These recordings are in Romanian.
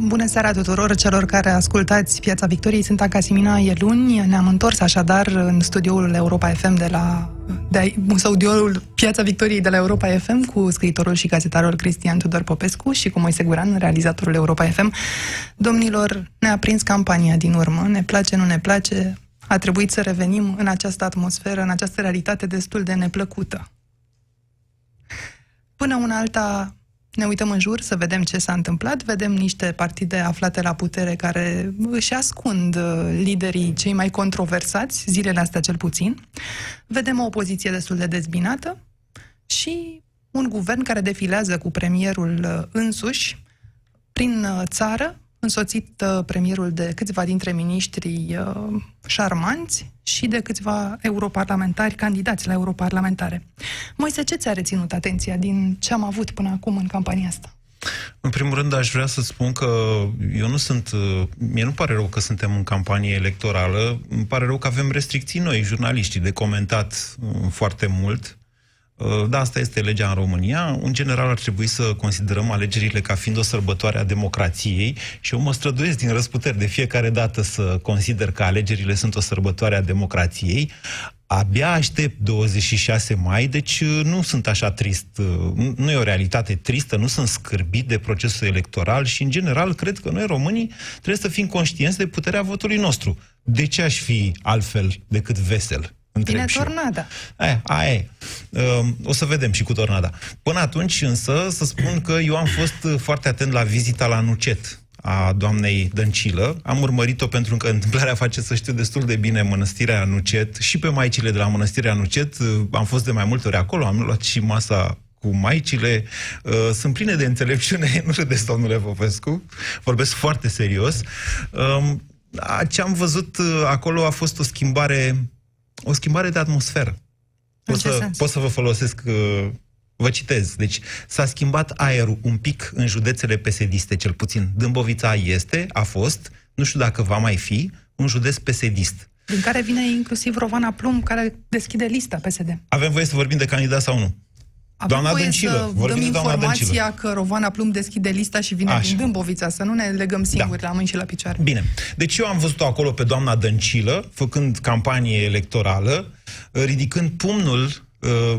Bună seara tuturor celor care ascultați Piața Victoriei. Sunt Acasimina, e luni. Ne-am întors așadar în studioul Europa FM de la... De, studioul Piața Victoriei de la Europa FM cu scriitorul și gazetarul Cristian Tudor Popescu și cu Moise Guran, realizatorul Europa FM. Domnilor, ne-a prins campania din urmă. Ne place, nu ne place. A trebuit să revenim în această atmosferă, în această realitate destul de neplăcută. Până una alta, ne uităm în jur să vedem ce s-a întâmplat, vedem niște partide aflate la putere care își ascund uh, liderii cei mai controversați, zilele astea cel puțin. Vedem o opoziție destul de dezbinată și un guvern care defilează cu premierul uh, însuși prin uh, țară, însoțit premierul de câțiva dintre miniștrii șarmanți și de câțiva europarlamentari, candidați la europarlamentare. Moise, ce ți-a reținut atenția din ce am avut până acum în campania asta? În primul rând, aș vrea să spun că eu nu sunt... Mie nu pare rău că suntem în campanie electorală, îmi pare rău că avem restricții noi, jurnaliștii, de comentat uh, foarte mult Uh, da, asta este legea în România. În general ar trebui să considerăm alegerile ca fiind o sărbătoare a democrației și eu mă străduiesc din răsputeri de fiecare dată să consider că alegerile sunt o sărbătoare a democrației. Abia aștept 26 mai, deci uh, nu sunt așa trist. Uh, nu e o realitate tristă, nu sunt scârbit de procesul electoral și, în general, cred că noi, românii, trebuie să fim conștienți de puterea votului nostru. De ce aș fi altfel decât vesel? Vine tornada. Aia, aia e. Ehm, o să vedem și cu tornada. Până atunci, însă, să spun că eu am fost foarte atent la vizita la Nucet a doamnei Dăncilă. Am urmărit-o pentru că întâmplarea face să știu destul de bine mănăstirea Nucet și pe maicile de la mănăstirea Nucet. Am fost de mai multe ori acolo, am luat și masa cu maicile, uh, sunt pline de înțelepciune, nu râdeți, domnule Popescu, vorbesc foarte serios. Uh, ce am văzut uh, acolo a fost o schimbare o schimbare de atmosferă. Pot să, pot să vă folosesc, uh, vă citez. Deci s-a schimbat aerul un pic în județele pesediste, cel puțin. Dâmbovița este, a fost, nu știu dacă va mai fi, un județ pesedist. Din care vine inclusiv Rovana Plum, care deschide lista PSD. Avem voie să vorbim de candidat sau nu? Avem doamna voie Dăncilă. să dăm informația Dăncilă. că Rovana Plum deschide lista și vine Așa. din Dâmbovița, să nu ne legăm singuri da. la mâini și la picioare. Bine. Deci eu am văzut-o acolo pe doamna Dăncilă, făcând campanie electorală, ridicând pumnul, uh,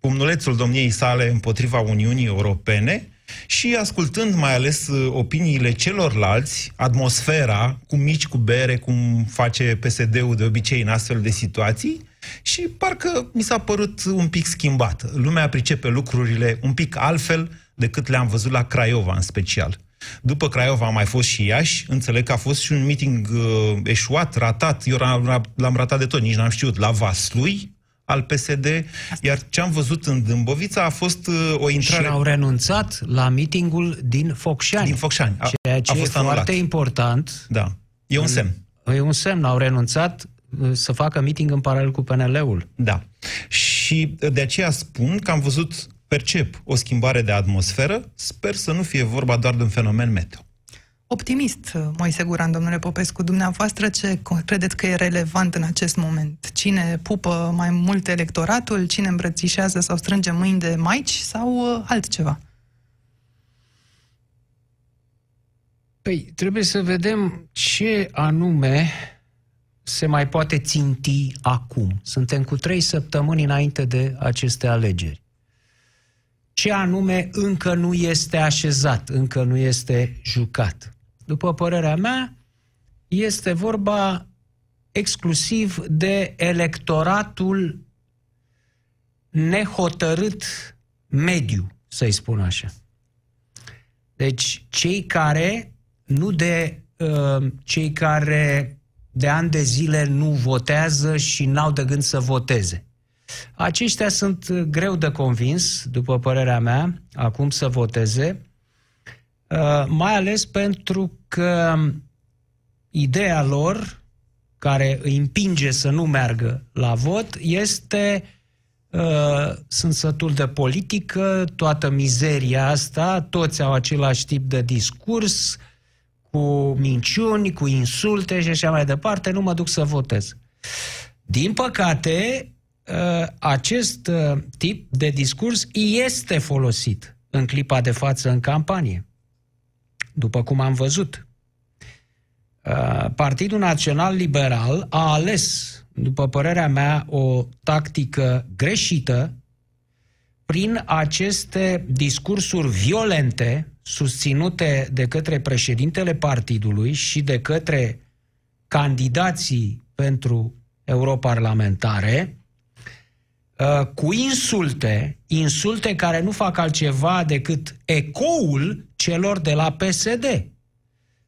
pumnulețul domniei sale împotriva Uniunii Europene și ascultând mai ales uh, opiniile celorlalți, atmosfera, cu mici, cu bere, cum face PSD-ul de obicei în astfel de situații, și parcă mi s-a părut un pic schimbată. Lumea pricepe lucrurile un pic altfel decât le-am văzut la Craiova în special. După Craiova a mai fost și Iași, înțeleg că a fost și un meeting uh, eșuat, ratat, eu l-am ratat de tot, nici n-am știut, la Vaslui, al PSD, iar ce am văzut în Dâmbovița a fost uh, o intrare... Și au renunțat la meetingul din Focșani. Din Focșani. A, ceea ce a fost e anulat. foarte important. Da. E un semn. E un semn. Au renunțat să facă meeting în paralel cu PNL-ul. Da. Și de aceea spun că am văzut, percep, o schimbare de atmosferă. Sper să nu fie vorba doar de un fenomen meteo. Optimist, Moise Guran, domnule Popescu, dumneavoastră ce credeți că e relevant în acest moment? Cine pupă mai mult electoratul, cine îmbrățișează sau strânge mâini de maici sau uh, altceva? Păi, trebuie să vedem ce anume se mai poate ținti acum. Suntem cu trei săptămâni înainte de aceste alegeri. Ce anume încă nu este așezat, încă nu este jucat. După părerea mea, este vorba exclusiv de electoratul nehotărât mediu, să-i spun așa. Deci, cei care, nu de uh, cei care de ani de zile nu votează și n-au de gând să voteze. Aceștia sunt greu de convins, după părerea mea, acum să voteze, uh, mai ales pentru că ideea lor, care îi împinge să nu meargă la vot, este uh, sunt sătul de politică, toată mizeria asta, toți au același tip de discurs, cu minciuni, cu insulte și așa mai departe, nu mă duc să votez. Din păcate, ă, acest ă, tip de discurs este folosit în clipa de față în campanie. după cum am văzut. Uh, Partidul Național Liberal a ales, după părerea mea, o tactică greșită prin aceste discursuri violente susținute de către președintele partidului și de către candidații pentru europarlamentare, uh, cu insulte, insulte care nu fac altceva decât ecoul celor de la PSD.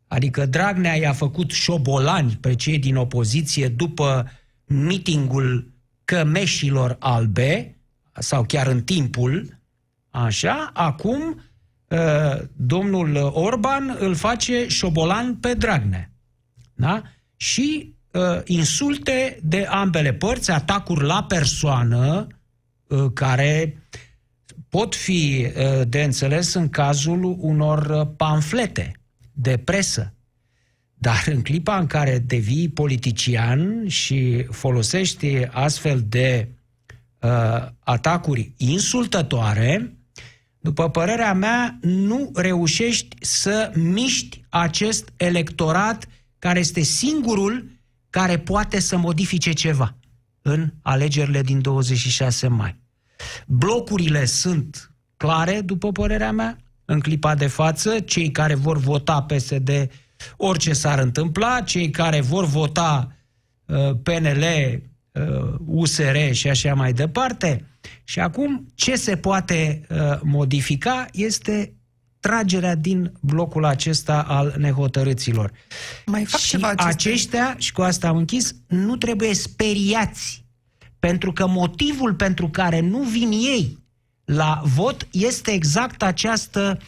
Adică Dragnea i-a făcut șobolani pe cei din opoziție după mitingul cămeșilor albe, sau chiar în timpul, așa, acum uh, domnul Orban îl face șobolan pe Dragnea. Da? Și uh, insulte de ambele părți, atacuri la persoană, uh, care pot fi uh, de înțeles în cazul unor uh, pamflete de presă. Dar în clipa în care devii politician și folosești astfel de uh, atacuri insultătoare, după părerea mea, nu reușești să miști acest electorat care este singurul care poate să modifice ceva în alegerile din 26 mai. Blocurile sunt clare, după părerea mea, în clipa de față, cei care vor vota PSD, orice s-ar întâmpla, cei care vor vota uh, PNL, uh, USR și așa mai departe. Și acum, ce se poate uh, modifica este tragerea din blocul acesta al nehotărâților. Mai fac și ceva aceste... aceștia, și cu asta am închis, nu trebuie speriați. Pentru că motivul pentru care nu vin ei la vot este exact această,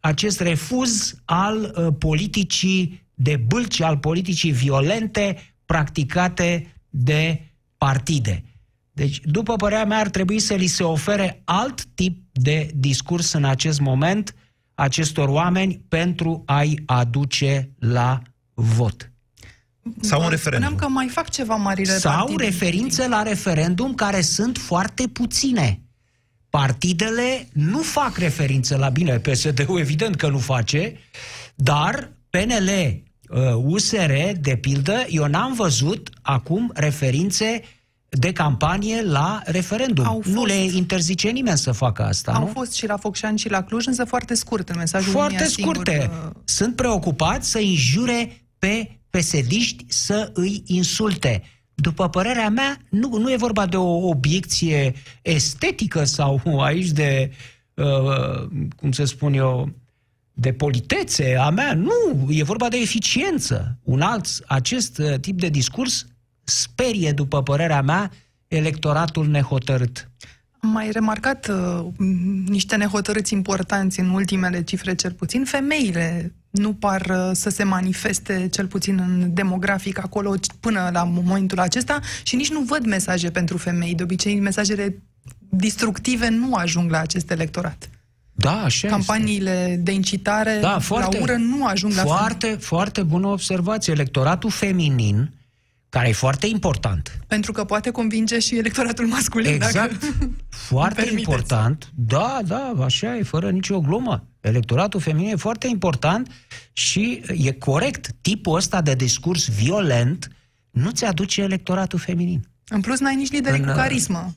acest refuz al uh, politicii de bâlci, al politicii violente practicate de partide. Deci, după părerea mea, ar trebui să li se ofere alt tip de discurs în acest moment acestor oameni pentru a-i aduce la vot. Sau un referendum. Spuneam că mai fac ceva marile Sau partide. referințe la referendum care sunt foarte puține. Partidele nu fac referințe la bine, PSD-ul evident că nu face, dar PNL, USR, de pildă, eu n-am văzut acum referințe de campanie la referendum. Au Nu fost. le interzice nimeni să facă asta, Au nu? fost și la Focșani și la Cluj, însă foarte scurt în mesajul Foarte unuia singur, scurte. uh, Sunt preocupați să înjure pe pesediști să îi insulte. După părerea mea, nu, nu e vorba de o obiecție estetică sau aici de, uh, cum să spun eu, de politețe a mea. Nu, e vorba de eficiență. Un alt, acest uh, tip de discurs sperie, după părerea mea, electoratul nehotărât. Am mai remarcat uh, m, niște nehotărâți importanți în ultimele cifre, cel puțin. Femeile nu par uh, să se manifeste, cel puțin în demografic, acolo până la momentul acesta și nici nu văd mesaje pentru femei. De obicei, mesajele distructive nu ajung la acest electorat. Da, așa este. Campaniile de incitare Da, foarte, la ură nu ajung la femei. foarte, foarte bună observație. Electoratul feminin, care e foarte important. Pentru că poate convinge și electoratul masculin. Exact. Dacă... Foarte permiteți. important. Da, da, așa e, fără nicio glumă. Electoratul feminin e foarte important și e corect. Tipul ăsta de discurs violent nu ți aduce electoratul feminin. În plus, n-ai nici lideri În, cu uh, carismă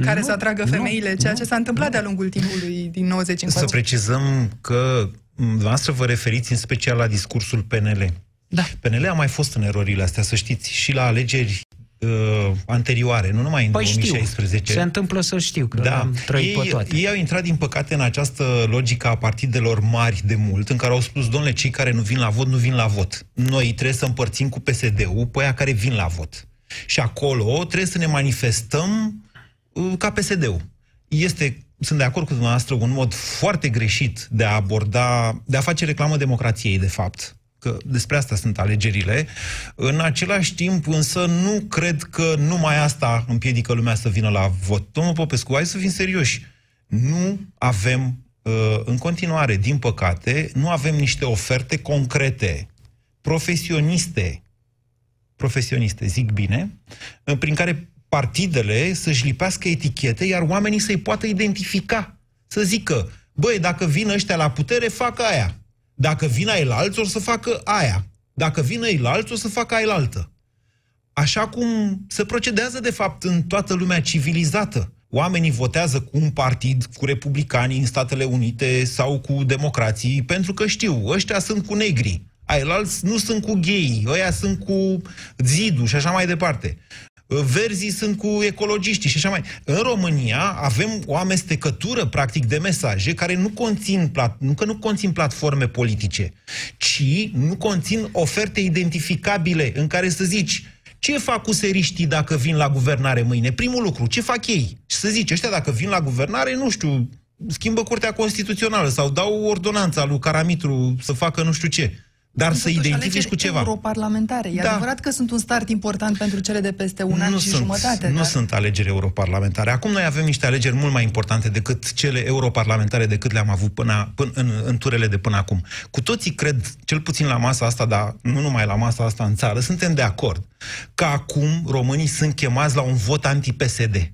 care nu, să atragă nu, femeile, ceea nu, ce s-a întâmplat de-a lungul timpului din 90 Să încoace. precizăm că dumneavoastră vă referiți în special la discursul PNL. Da. PNL a mai fost în erorile astea, să știți, și la alegeri uh, anterioare, nu numai în Păi știu, 2016. se întâmplă să știu, că Da, am trăit pe ei, toate. ei au intrat, din păcate, în această logică a partidelor mari de mult, în care au spus, domnule, cei care nu vin la vot, nu vin la vot. Noi trebuie să împărțim cu PSD-ul pe aia care vin la vot. Și acolo trebuie să ne manifestăm uh, ca PSD-ul. Este, sunt de acord cu dumneavoastră, un mod foarte greșit de a aborda, de a face reclamă democrației, de fapt că despre asta sunt alegerile. În același timp, însă, nu cred că numai asta împiedică lumea să vină la vot. Domnul Popescu, hai să fim serioși. Nu avem, uh, în continuare, din păcate, nu avem niște oferte concrete, profesioniste, profesioniste, zic bine, uh, prin care partidele să-și lipească etichete, iar oamenii să-i poată identifica. Să zică, băi, dacă vin ăștia la putere, fac aia. Dacă vin ai alți, o să facă aia. Dacă vin ai alți, o să facă aia altă. Așa cum se procedează, de fapt, în toată lumea civilizată. Oamenii votează cu un partid, cu republicanii în Statele Unite sau cu democrații, pentru că știu, ăștia sunt cu negri, alți nu sunt cu gay, ăia sunt cu zidul și așa mai departe. Verzii sunt cu ecologiștii și așa mai. În România avem o amestecătură, practic, de mesaje care nu conțin, plat, nu că nu conțin platforme politice, ci nu conțin oferte identificabile în care să zici ce fac cu seriștii dacă vin la guvernare mâine? Primul lucru, ce fac ei? Și să zice, ăștia dacă vin la guvernare, nu știu, schimbă Curtea Constituțională sau dau ordonanța lui Caramitru să facă nu știu ce dar să identifici cu ceva. europarlamentare. E da. adevărat că sunt un start important pentru cele de peste un nu an și sunt, jumătate. Nu dar... sunt alegeri europarlamentare. Acum noi avem niște alegeri mult mai importante decât cele europarlamentare decât le-am avut până, până în, în turele de până acum. Cu toții cred, cel puțin la masa asta, dar nu numai la masa asta în țară, suntem de acord că acum românii sunt chemați la un vot anti-PSD.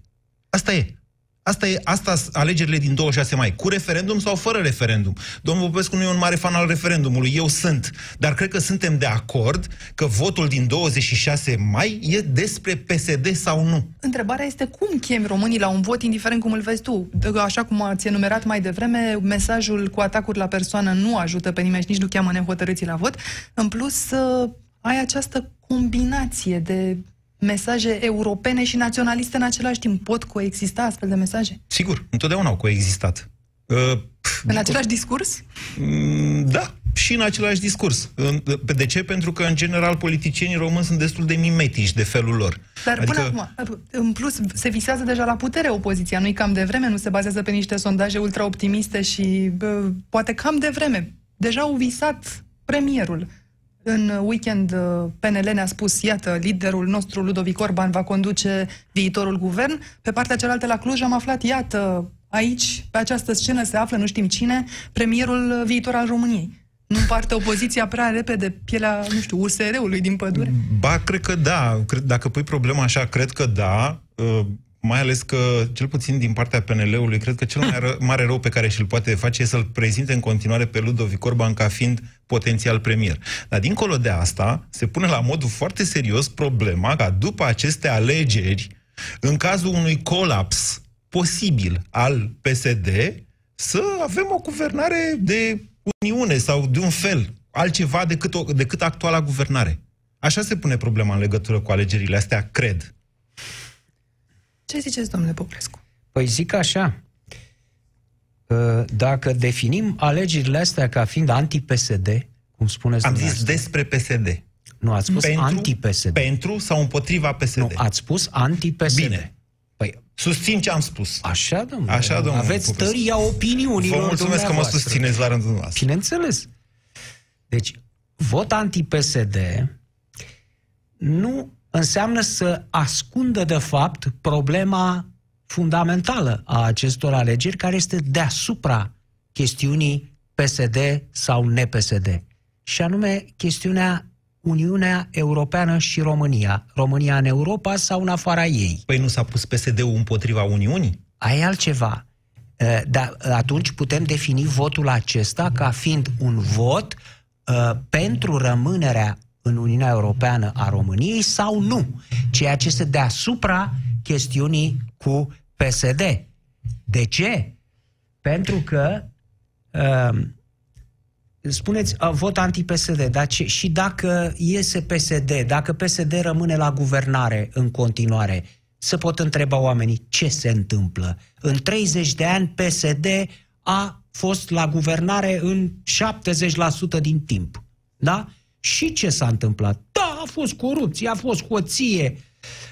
Asta e. Asta e asta alegerile din 26 mai, cu referendum sau fără referendum. Domnul Popescu nu e un mare fan al referendumului, eu sunt. Dar cred că suntem de acord că votul din 26 mai e despre PSD sau nu. Întrebarea este cum chemi românii la un vot, indiferent cum îl vezi tu. Așa cum ați enumerat mai devreme, mesajul cu atacuri la persoană nu ajută pe nimeni și nici nu cheamă nehotărâții la vot. În plus, ai această combinație de mesaje europene și naționaliste în același timp. Pot coexista astfel de mesaje? Sigur, întotdeauna au coexistat. Uh, în același discurs? Mm, da, și în același discurs. De ce? Pentru că, în general, politicienii români sunt destul de mimetici de felul lor. Dar adică... până acum, în plus, se visează deja la putere opoziția. Nu-i cam de vreme, nu se bazează pe niște sondaje ultra-optimiste și bă, poate cam de vreme. Deja au visat premierul. În weekend, uh, PNL ne-a spus, iată, liderul nostru, Ludovic Orban, va conduce viitorul guvern. Pe partea cealaltă, la Cluj, am aflat, iată, aici, pe această scenă se află, nu știm cine, premierul viitor al României. Nu împarte opoziția prea repede pielea, nu știu, USR-ului din pădure? Ba, cred că da. Dacă pui problema așa, cred că da. Uh, mai ales că, cel puțin din partea PNL-ului, cred că cel mai ră, mare rău pe care și-l poate face e să-l prezinte în continuare pe Ludovic Orban ca fiind potențial premier. Dar dincolo de asta, se pune la modul foarte serios problema ca după aceste alegeri, în cazul unui colaps posibil al PSD, să avem o guvernare de uniune sau de un fel, altceva decât, o, decât actuala guvernare. Așa se pune problema în legătură cu alegerile astea, cred. Ce ziceți, domnule Popescu? Păi zic așa, dacă definim alegerile astea ca fiind anti-PSD, cum spuneți Am zis despre PSD. Nu, ați spus pentru, anti-PSD. Pentru sau împotriva PSD? Nu, ați spus anti-PSD. Bine. Păi, Susțin ce am spus. Așa, domnule. Așa, domnule Aveți tăria opiniunilor Vă mulțumesc că mă susțineți la rândul nostru. Bineînțeles. Deci, vot anti-PSD nu înseamnă să ascundă, de fapt, problema fundamentală a acestor alegeri, care este deasupra chestiunii PSD sau ne-PSD. Și anume chestiunea Uniunea Europeană și România. România în Europa sau în afara ei. Păi nu s-a pus PSD-ul împotriva Uniunii? Aia e altceva. Dar atunci putem defini votul acesta ca fiind un vot uh, pentru rămânerea în Uniunea Europeană a României sau nu, ceea ce este deasupra chestiunii cu PSD. De ce? Pentru că uh, spuneți uh, vot anti-PSD, dar ce, și dacă iese PSD, dacă PSD rămâne la guvernare în continuare, se pot întreba oamenii ce se întâmplă. În 30 de ani PSD a fost la guvernare în 70% din timp. Da? Și ce s-a întâmplat? Da, a fost corupție, a fost hoție,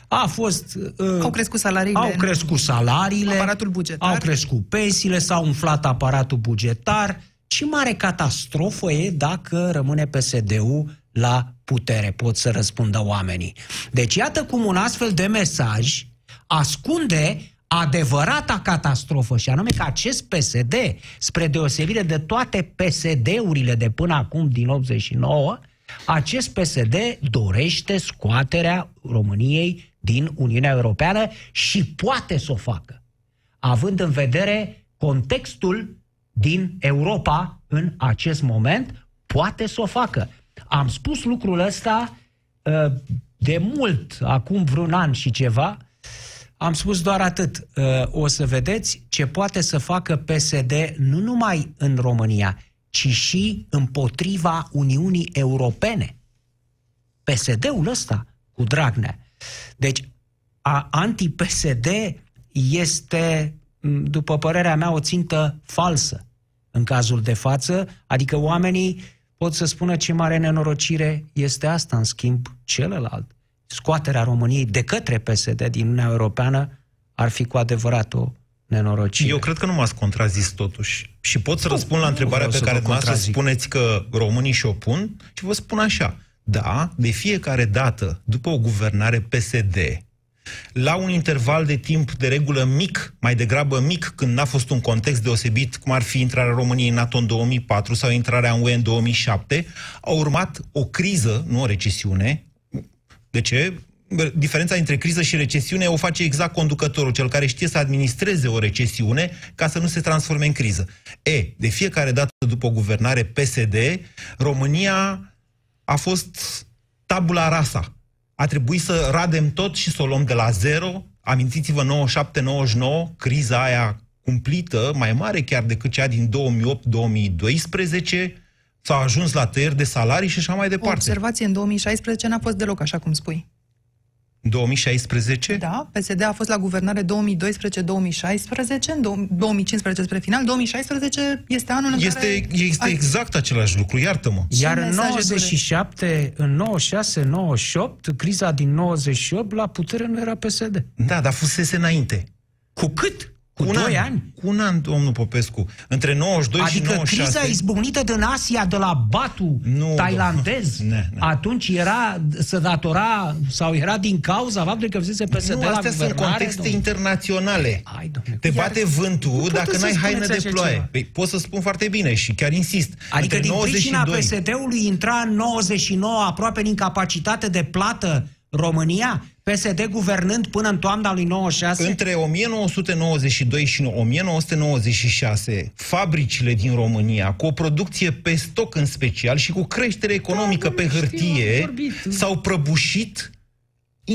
a fost... Uh, au crescut salariile. Au crescut salariile. Aparatul bugetar. Au crescut pensiile, s-a umflat aparatul bugetar. Ce mare catastrofă e dacă rămâne PSD-ul la putere, pot să răspundă oamenii. Deci iată cum un astfel de mesaj ascunde adevărata catastrofă și anume că acest PSD, spre deosebire de toate PSD-urile de până acum din 89, acest PSD dorește scoaterea României din Uniunea Europeană și poate să o facă, având în vedere contextul din Europa în acest moment poate să o facă. Am spus lucrul ăsta uh, de mult, acum vreun an și ceva, am spus doar atât. Uh, o să vedeți ce poate să facă PSD nu numai în România, ci și împotriva Uniunii Europene. PSD-ul ăsta cu Dragnea. Deci, anti-PSD este, după părerea mea, o țintă falsă în cazul de față, adică oamenii pot să spună ce mare nenorocire este asta, în schimb, celălalt. Scoaterea României de către PSD din Uniunea Europeană ar fi cu adevărat o nenorocire. Eu cred că nu m-ați contrazis totuși. Și pot să nu, răspund la întrebarea pe care dumneavoastră spuneți că românii și opun și vă spun așa. Da, de fiecare dată, după o guvernare PSD, la un interval de timp de regulă mic, mai degrabă mic, când n-a fost un context deosebit, cum ar fi intrarea României în NATO în 2004 sau intrarea în UE în 2007, a urmat o criză, nu o recesiune. De ce? Diferența între criză și recesiune o face exact conducătorul, cel care știe să administreze o recesiune ca să nu se transforme în criză. E, de fiecare dată după o guvernare PSD, România a fost tabula rasa. A trebuit să radem tot și să o luăm de la zero. Amintiți-vă 97-99, criza aia cumplită, mai mare chiar decât cea din 2008-2012, s-a ajuns la tăieri de salarii și așa mai departe. O observație, în 2016 n-a fost deloc așa cum spui. 2016? Da, PSD a fost la guvernare 2012-2016, în 2015 spre final, 2016 este anul în este, care... Este ai... exact același lucru, iartă-mă. Iar în 97, în 96, 98, criza din 98, la putere nu era PSD. Da, dar fusese înainte. Cu cât? Cu un 2 ani? Cu un an, domnul Popescu. Între 92 adică și 96... Adică criza izbucnită din Asia, de la Batu, nu, tailandez, ne, ne. atunci era, se datora, sau era din cauza faptului că fusese PSD nu, la astea sunt contexte domnule. internaționale. Hai, domnule. Te bate Iar vântul dacă n-ai haină de ploaie. Păi, pot să spun foarte bine și chiar insist. Adică Între din 92... pricina PSD-ului intra în 99 aproape în incapacitate de plată România? PSD guvernând până în toamna lui 96? Între 1992 și 1996, fabricile din România, cu o producție pe stoc în special și cu creștere economică da, pe hârtie, s-au prăbușit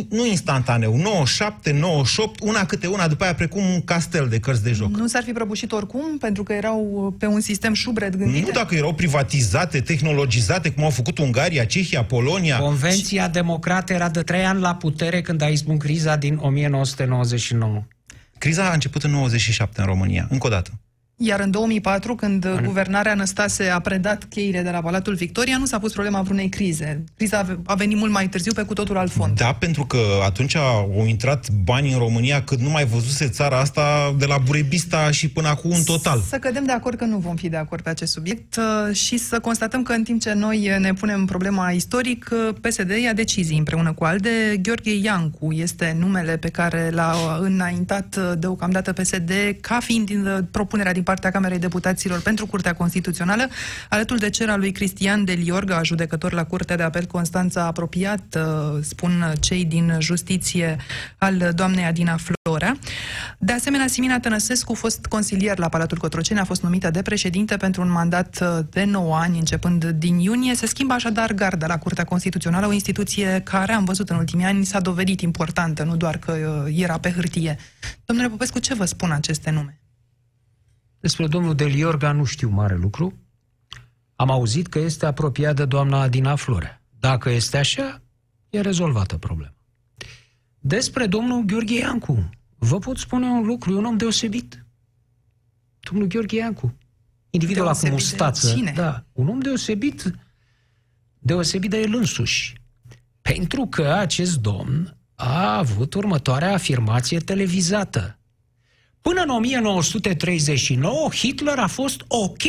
nu instantaneu, 97, 98, una câte una, după aia precum un castel de cărți de joc. Nu s-ar fi prăbușit oricum, pentru că erau pe un sistem șubred gândite? Nu dacă erau privatizate, tehnologizate, cum au făcut Ungaria, Cehia, Polonia. Convenția și... democrată era de trei ani la putere când a izbun criza din 1999. Criza a început în 97 în România, încă o dată. Iar în 2004, când An... guvernarea Năstase a predat cheile de la Palatul Victoria, nu s-a pus problema vreunei crize. Criza a venit mult mai târziu pe cu totul alt fond. Da, pentru că atunci au intrat bani în România cât nu mai văzuse țara asta de la Burebista și până acum în total. Să cădem de acord că nu vom fi de acord pe acest subiect uh, și să constatăm că în timp ce noi ne punem problema istoric, uh, PSD ia decizii împreună cu ALDE. Gheorghe Iancu este numele pe care l-a înaintat uh, deocamdată PSD ca fiind din propunerea din partea Camerei Deputaților pentru Curtea Constituțională, alături de cer lui Cristian de Liorga, judecător la Curtea de Apel Constanța apropiat, uh, spun cei din justiție, al doamnei Adina Florea. De asemenea, Simina Tănăsescu, fost consilier la Palatul Cotroceni, a fost numită de președinte pentru un mandat uh, de 9 ani, începând din iunie. Se schimbă așadar garda la Curtea Constituțională, o instituție care, am văzut în ultimii ani, s-a dovedit importantă, nu doar că uh, era pe hârtie. Domnule Popescu, ce vă spun aceste nume? Despre domnul Deliorga nu știu mare lucru. Am auzit că este apropiat de doamna Adina Flore. Dacă este așa, e rezolvată problema. Despre domnul Gheorghe Iancu, vă pot spune un lucru, e un om deosebit. Domnul Gheorghe Iancu, individul ăla cu mustață. Cine? Da, un om deosebit, deosebit de el însuși. Pentru că acest domn a avut următoarea afirmație televizată. Până în 1939, Hitler a fost ok.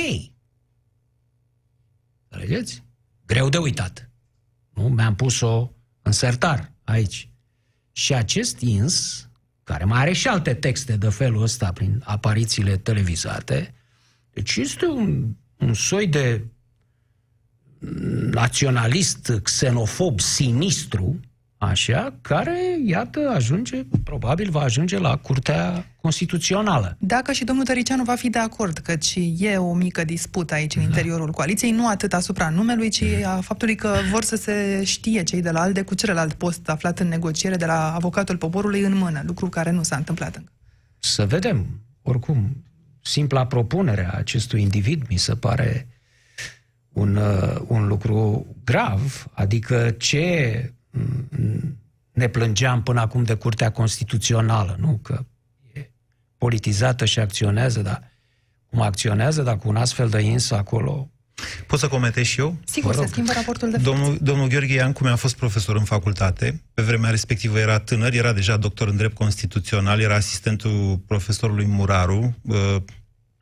Înțelegeți? Greu de uitat. Nu? Mi-am pus-o în sertar aici. Și acest ins, care mai are și alte texte de felul ăsta prin aparițiile televizate, deci este un, un soi de naționalist, xenofob, sinistru, Așa, care, iată, ajunge, probabil va ajunge la Curtea Constituțională. Dacă și domnul Tăricianu va fi de acord, că e o mică dispută aici în da. interiorul coaliției, nu atât asupra numelui, ci a faptului că vor să se știe cei de la ALDE cu celălalt post aflat în negociere de la avocatul poporului în mână, lucru care nu s-a întâmplat încă. Să vedem. Oricum, simpla propunere a acestui individ mi se pare un, uh, un lucru grav, adică ce ne plângeam până acum de Curtea Constituțională, nu? Că e politizată și acționează, dar cum acționează, dar cu un astfel de ins acolo... Pot să comentez și eu? Sigur, se schimbă raportul de domnul, domnul Gheorghe Iancu mi-a fost profesor în facultate. Pe vremea respectivă era tânăr, era deja doctor în drept constituțional, era asistentul profesorului Muraru,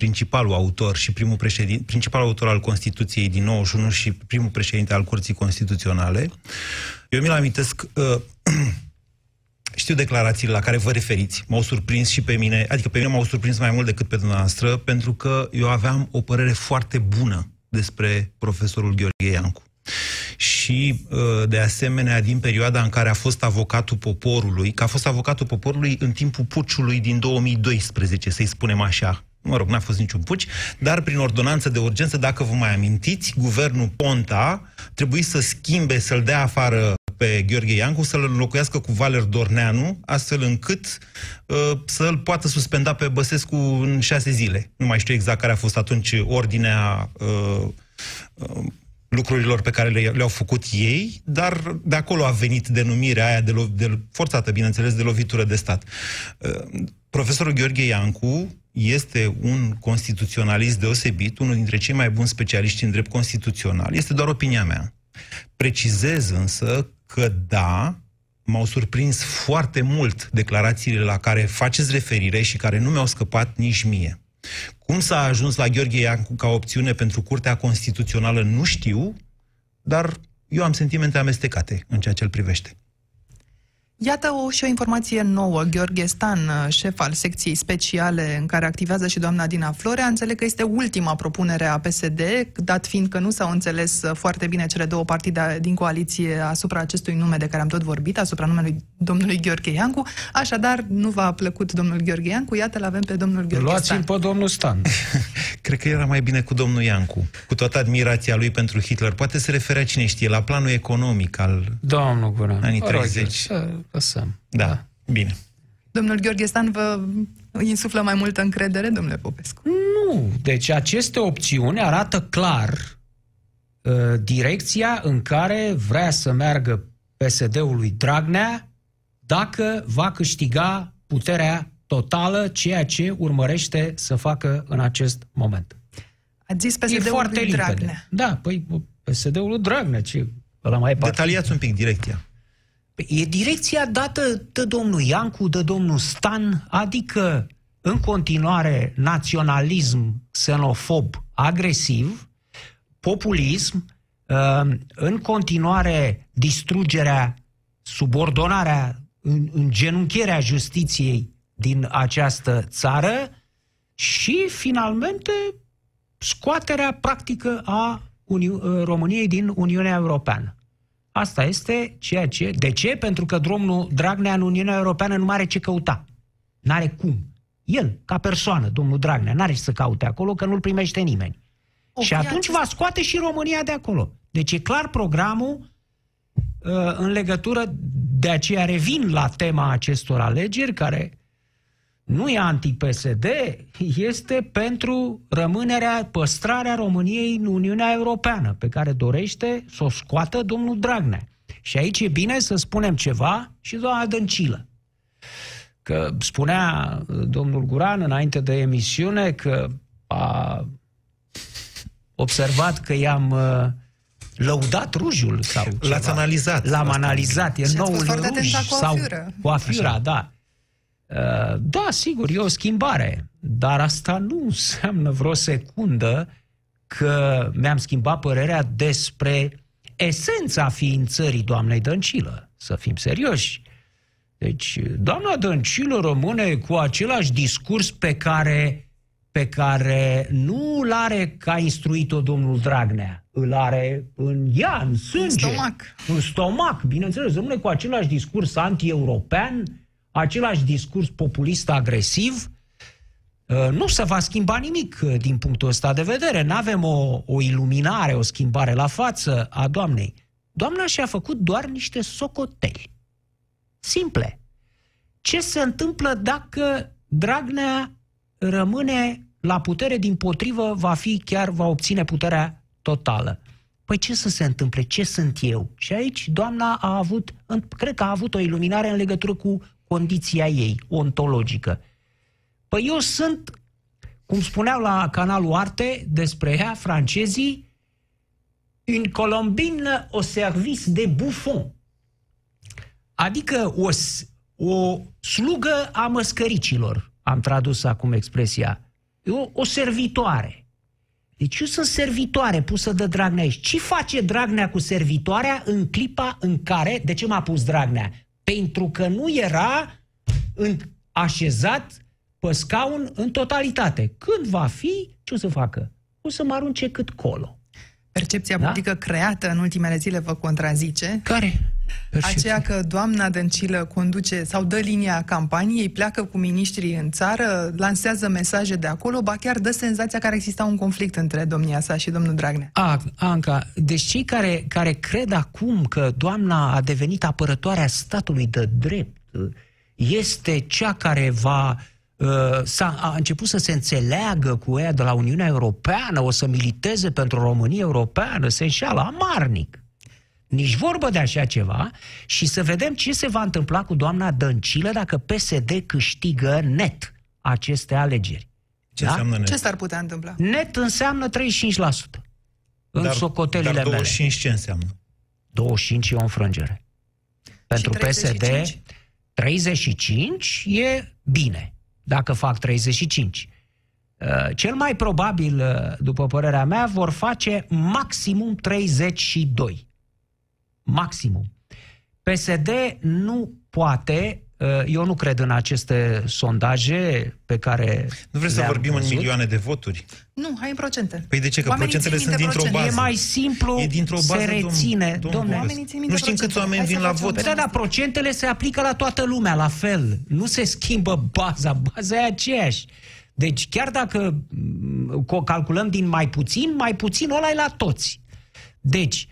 principalul autor și primul președinte, principalul autor al Constituției din 91 și primul președinte al Curții Constituționale. Eu mi-l amintesc, uh, știu declarațiile la care vă referiți, m-au surprins și pe mine, adică pe mine m-au surprins mai mult decât pe dumneavoastră, pentru că eu aveam o părere foarte bună despre profesorul Gheorghe Iancu. Și, uh, de asemenea, din perioada în care a fost avocatul poporului, că a fost avocatul poporului în timpul puciului din 2012, să-i spunem așa, mă rog, n-a fost niciun puci, dar prin ordonanță de urgență, dacă vă mai amintiți, guvernul Ponta trebuie să schimbe, să-l dea afară pe Gheorghe Iancu, să-l înlocuiască cu Valer Dorneanu, astfel încât uh, să-l poată suspenda pe Băsescu în șase zile. Nu mai știu exact care a fost atunci ordinea uh, uh, lucrurilor pe care le, le-au făcut ei, dar de acolo a venit denumirea aia de, lo- de forțată, bineînțeles, de lovitură de stat. Uh, profesorul Gheorghe Iancu este un constituționalist deosebit, unul dintre cei mai buni specialiști în drept constituțional. Este doar opinia mea. Precizez însă că da, m-au surprins foarte mult declarațiile la care faceți referire și care nu mi-au scăpat nici mie. Cum s-a ajuns la Gheorghe Iancu ca opțiune pentru Curtea Constituțională nu știu, dar eu am sentimente amestecate în ceea ce îl privește. Iată o, și o informație nouă. Gheorghe Stan, șef al secției speciale în care activează și doamna Dina Florea, înțeleg că este ultima propunere a PSD, dat fiind că nu s-au înțeles foarte bine cele două partide din coaliție asupra acestui nume de care am tot vorbit, asupra numelui domnului Gheorghe Iancu. Așadar, nu v-a plăcut domnul Gheorghe Iancu, iată l avem pe domnul Gheorghe Luați-l pe domnul Stan. Cred că era mai bine cu domnul Iancu, cu toată admirația lui pentru Hitler. Poate se referea, cine știe, la planul economic al Domnul Guran. anii 30. Rog, lăsăm. Da, da, bine. Domnul Gheorghe Stan vă insuflă mai multă încredere, domnule Popescu? Nu. Deci aceste opțiuni arată clar uh, direcția în care vrea să meargă PSD-ul lui Dragnea dacă va câștiga puterea totală, ceea ce urmărește să facă în acest moment. A zis PSD-ul lui Dragnea. Da, păi PSD-ul lui Dragnea, ce ăla mai Detaliați un pic direcția. Păi, e direcția dată de domnul Iancu, de domnul Stan, adică în continuare naționalism xenofob agresiv, populism, uh, în continuare distrugerea, subordonarea, îngenunchierea justiției din această țară și, finalmente, scoaterea practică a Uni- uh, României din Uniunea Europeană. Asta este ceea ce... De ce? Pentru că domnul Dragnea în Uniunea Europeană nu are ce căuta. N-are cum. El, ca persoană, domnul Dragnea, n-are ce să caute acolo, că nu-l primește nimeni. O, și atunci va scoate și România de acolo. Deci e clar programul uh, în legătură, de aceea revin la tema acestor alegeri, care nu e anti-PSD, este pentru rămânerea, păstrarea României în Uniunea Europeană, pe care dorește să o scoată domnul Dragnea. Și aici e bine să spunem ceva și doamna Dăncilă. Că spunea domnul Guran înainte de emisiune că a observat că i-am uh, lăudat rujul sau ceva. L-ați analizat. L-am analizat, e noul ruj sau coafura, da. Uh, da, sigur, e o schimbare, dar asta nu înseamnă vreo secundă că mi-am schimbat părerea despre esența ființării doamnei Dăncilă. Să fim serioși. Deci, doamna Dăncilă rămâne cu același discurs pe care, pe care nu l-are ca instruit-o domnul Dragnea. îl are în ea, în sânge. În stomac. În stomac, bineînțeles. Rămâne cu același discurs anti-european, același discurs populist-agresiv. Uh, nu se va schimba nimic uh, din punctul ăsta de vedere. Nu avem o, o iluminare, o schimbare la față a doamnei. Doamna și-a făcut doar niște socoteli. Simple. Ce se întâmplă dacă Dragnea rămâne la putere, din potrivă, va fi chiar, va obține puterea totală. Păi ce să se întâmple? Ce sunt eu? Și aici doamna a avut, cred că a avut o iluminare în legătură cu condiția ei ontologică. Păi eu sunt, cum spuneau la canalul Arte despre ea, francezii, une colombine au service de buffon. Adică o, o slugă a măscăricilor, am tradus acum expresia. O, o servitoare. Deci eu sunt servitoare pusă de Dragnea aici. Ce face Dragnea cu servitoarea în clipa în care... De ce m-a pus Dragnea? Pentru că nu era în, așezat pe scaun în totalitate. Când va fi, ce o să facă? O să mă arunce cât colo. Percepția da? politică creată în ultimele zile vă contrazice. Care? Percepție. Aceea că doamna Dăncilă conduce sau dă linia campaniei, pleacă cu miniștrii în țară, lansează mesaje de acolo, ba chiar dă senzația că ar exista un conflict între domnia sa și domnul Dragnea. A, Anca, deci cei care, care cred acum că doamna a devenit apărătoarea statului de drept, este cea care va Uh, s-a, a început să se înțeleagă cu ea de la Uniunea Europeană, o să militeze pentru România Europeană, se înșeală amarnic. Nici vorbă de așa ceva și să vedem ce se va întâmpla cu doamna Dăncilă dacă PSD câștigă net aceste alegeri. Ce da? înseamnă net? Ce s-ar putea întâmpla? Net înseamnă 35%. În dar, socotelile dar 25 mele. ce înseamnă? 25 e o înfrângere. Pentru 35? PSD, 35 e bine dacă fac 35. Uh, cel mai probabil, uh, după părerea mea, vor face maximum 32. Maximum. PSD nu poate, uh, eu nu cred în aceste sondaje pe care Nu vreți să vorbim văzut. în milioane de voturi? Nu, hai în procente. Păi de ce? Că oamenii procentele sunt dintr-o bază. E mai simplu, e dintr-o bază, se reține. Domn, domn, domn, nu știm câți oameni vin la vot. Păi da, da, procentele se aplică la toată lumea, la fel. Nu se schimbă baza, baza e aceeași. Deci chiar dacă mm, calculăm din mai puțin, mai puțin ăla e la toți. Deci,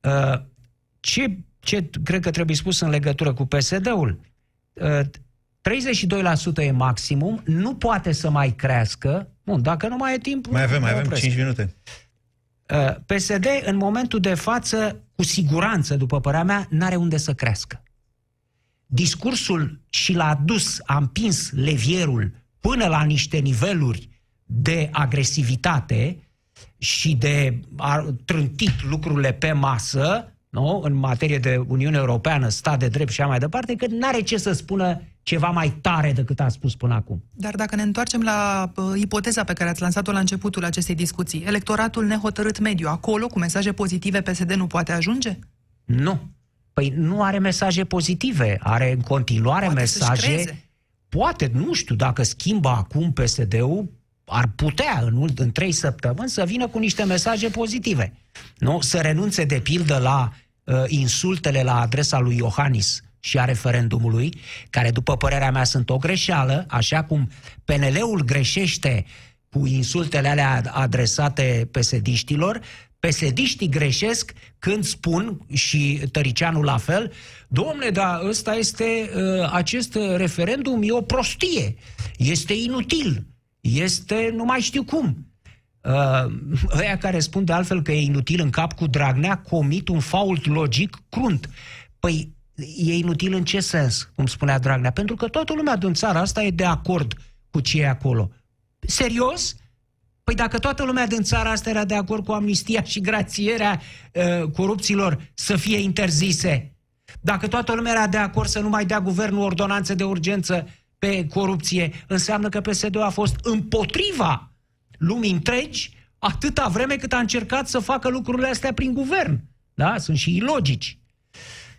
uh, ce, ce cred că trebuie spus în legătură cu PSD-ul? 32% e maximum, nu poate să mai crească. Bun, dacă nu mai e timp... Mai avem, mai avem 5 minute. Uh, PSD, în momentul de față, cu siguranță, după părerea mea, n-are unde să crească. Discursul și l-a dus, a împins levierul până la niște niveluri de agresivitate și de a trântit lucrurile pe masă, nu? în materie de Uniune Europeană, stat de drept și așa mai departe, că n-are ce să spună ceva mai tare decât a spus până acum. Dar dacă ne întoarcem la uh, ipoteza pe care ați lansat-o la începutul acestei discuții, electoratul nehotărât mediu, acolo, cu mesaje pozitive, PSD nu poate ajunge? Nu. Păi nu are mesaje pozitive, are în continuare poate mesaje... Poate, nu știu, dacă schimbă acum PSD-ul, ar putea în, în trei săptămâni să vină cu niște mesaje pozitive. Nu? Să renunțe de pildă la uh, insultele la adresa lui Iohannis și a referendumului, care după părerea mea sunt o greșeală, așa cum PNL-ul greșește cu insultele alea adresate pesediștilor, pesediștii greșesc când spun, și Tăricianul la fel, domnule, dar ăsta este, uh, acest referendum e o prostie, este inutil, este nu mai știu cum. Uh, ăia care spun de altfel că e inutil în cap cu Dragnea comit un fault logic crunt. Păi e inutil în ce sens, cum spunea Dragnea? Pentru că toată lumea din țara asta e de acord cu ce e acolo. Serios? Păi dacă toată lumea din țara asta era de acord cu amnistia și grațierea uh, corupților să fie interzise, dacă toată lumea era de acord să nu mai dea guvernul ordonanțe de urgență pe corupție, înseamnă că PSD a fost împotriva lumii întregi atâta vreme cât a încercat să facă lucrurile astea prin guvern. Da? Sunt și ilogici.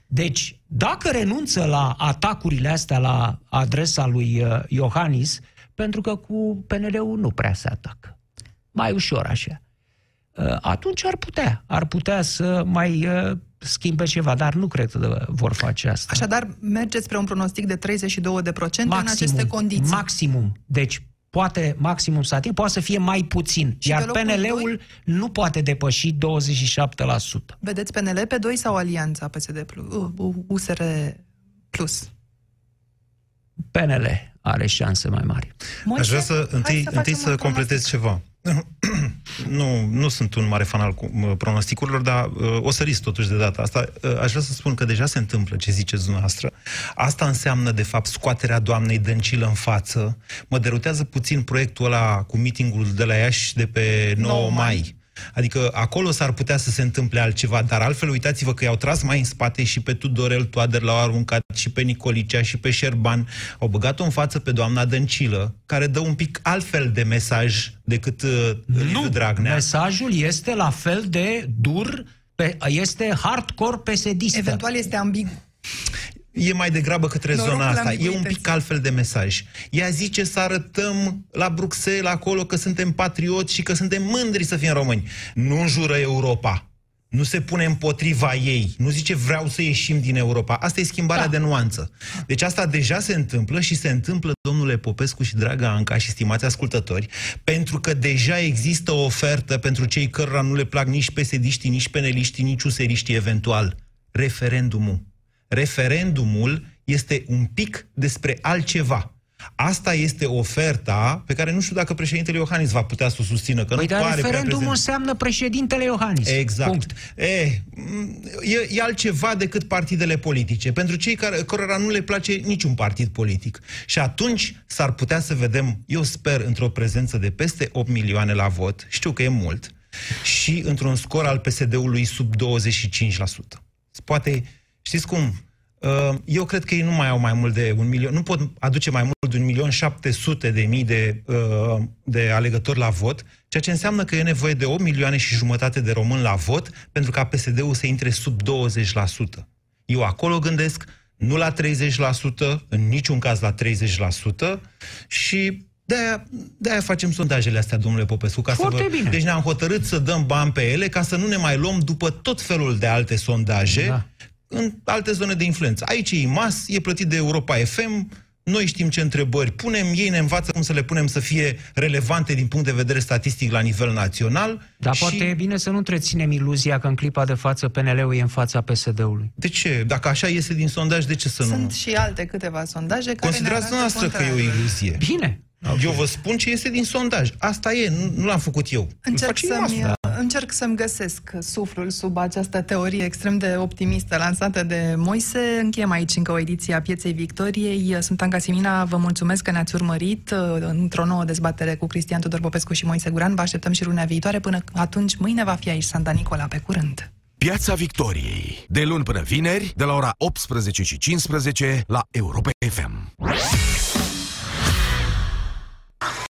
Deci, dacă renunță la atacurile astea la adresa lui uh, Iohannis, pentru că cu PNL-ul nu prea se atacă. Mai ușor așa. uh, atunci ar putea, ar putea să mai uh, schimbe ceva, dar nu cred că vor face asta. Așadar, mergeți spre un pronostic de 32% maximum, în aceste condiții. Maximum. Deci, poate maximum să ating, poate să fie mai puțin. Și iar PNL-ul nu poate depăși 27%. Vedeți PNL pe 2 sau Alianța PSD plus, USR plus? PNL are șanse mai mari. Moise, Aș vrea să întâi să, întâi să completez ceva. nu, nu sunt un mare fan al pronosticurilor, dar uh, o să risc totuși de data asta. Uh, aș vrea să spun că deja se întâmplă ce ziceți dumneavoastră. Asta înseamnă, de fapt, scoaterea doamnei Dăncilă în față. Mă derutează puțin proiectul ăla cu mitingul de la Iași de pe 9, 9 mai. mai Adică acolo s-ar putea să se întâmple altceva, dar altfel uitați-vă că i-au tras mai în spate și pe Tudorel Toader l-au aruncat și pe Nicolicea și pe Șerban. Au băgat-o în față pe doamna Dăncilă, care dă un pic altfel de mesaj decât uh, nu, Dragnea. mesajul este la fel de dur, pe, este hardcore psd Eventual este ambigu e mai degrabă către Norocul zona asta. E un pic altfel de mesaj. Ea zice să arătăm la Bruxelles acolo că suntem patrioți și că suntem mândri să fim români. Nu înjură Europa. Nu se pune împotriva ei. Nu zice vreau să ieșim din Europa. Asta e schimbarea da. de nuanță. Deci asta deja se întâmplă și se întâmplă, domnule Popescu și draga Anca și stimați ascultători, pentru că deja există o ofertă pentru cei cărora nu le plac nici pesediștii, nici peneliștii, nici useriștii eventual. Referendumul referendumul este un pic despre altceva. Asta este oferta pe care nu știu dacă președintele Iohannis va putea să o susțină. Că păi, nu dar pare referendumul înseamnă președintele Iohannis. Exact. Punct. E, e, e altceva decât partidele politice. Pentru cei care, cărora nu le place niciun partid politic. Și atunci s-ar putea să vedem, eu sper, într-o prezență de peste 8 milioane la vot, știu că e mult, și într-un scor al PSD-ului sub 25%. Poate Știți cum? Uh, eu cred că ei nu mai au mai mult de un milion, nu pot aduce mai mult de un milion șapte sute de mii de, uh, de alegători la vot, ceea ce înseamnă că e nevoie de 8 milioane și jumătate de români la vot pentru ca PSD-ul să intre sub 20%. Eu acolo gândesc, nu la 30%, în niciun caz la 30% și de-aia, de-aia facem sondajele astea, domnule Popescu. Ca Foarte să vă... bine. Deci ne-am hotărât să dăm bani pe ele ca să nu ne mai luăm după tot felul de alte sondaje da în alte zone de influență. Aici e IMAS, e plătit de Europa FM, noi știm ce întrebări punem, ei ne învață cum să le punem să fie relevante din punct de vedere statistic la nivel național. Dar și... poate e bine să nu întreținem iluzia că în clipa de față PNL-ul e în fața PSD-ului. De ce? Dacă așa iese din sondaj, de ce să Sunt nu? Sunt și alte câteva sondaje care Considerați noastră că e o iluzie. Bine. Okay. Eu vă spun ce este din sondaj. Asta e, nu, nu l-am făcut eu. Încerc să-mi, da. Încerc să-mi găsesc suflul sub această teorie extrem de optimistă lansată de Moise. Încheiem aici încă o ediție a Pieței Victoriei. Sunt Anca Simina, vă mulțumesc că ne-ați urmărit uh, într-o nouă dezbatere cu Cristian Tudor Popescu și Moise Guran. Vă așteptăm și lunea viitoare. Până atunci, mâine va fi aici Santa Nicola. Pe curând! Piața Victoriei. De luni până vineri, de la ora 18 și 15 la Europa FM.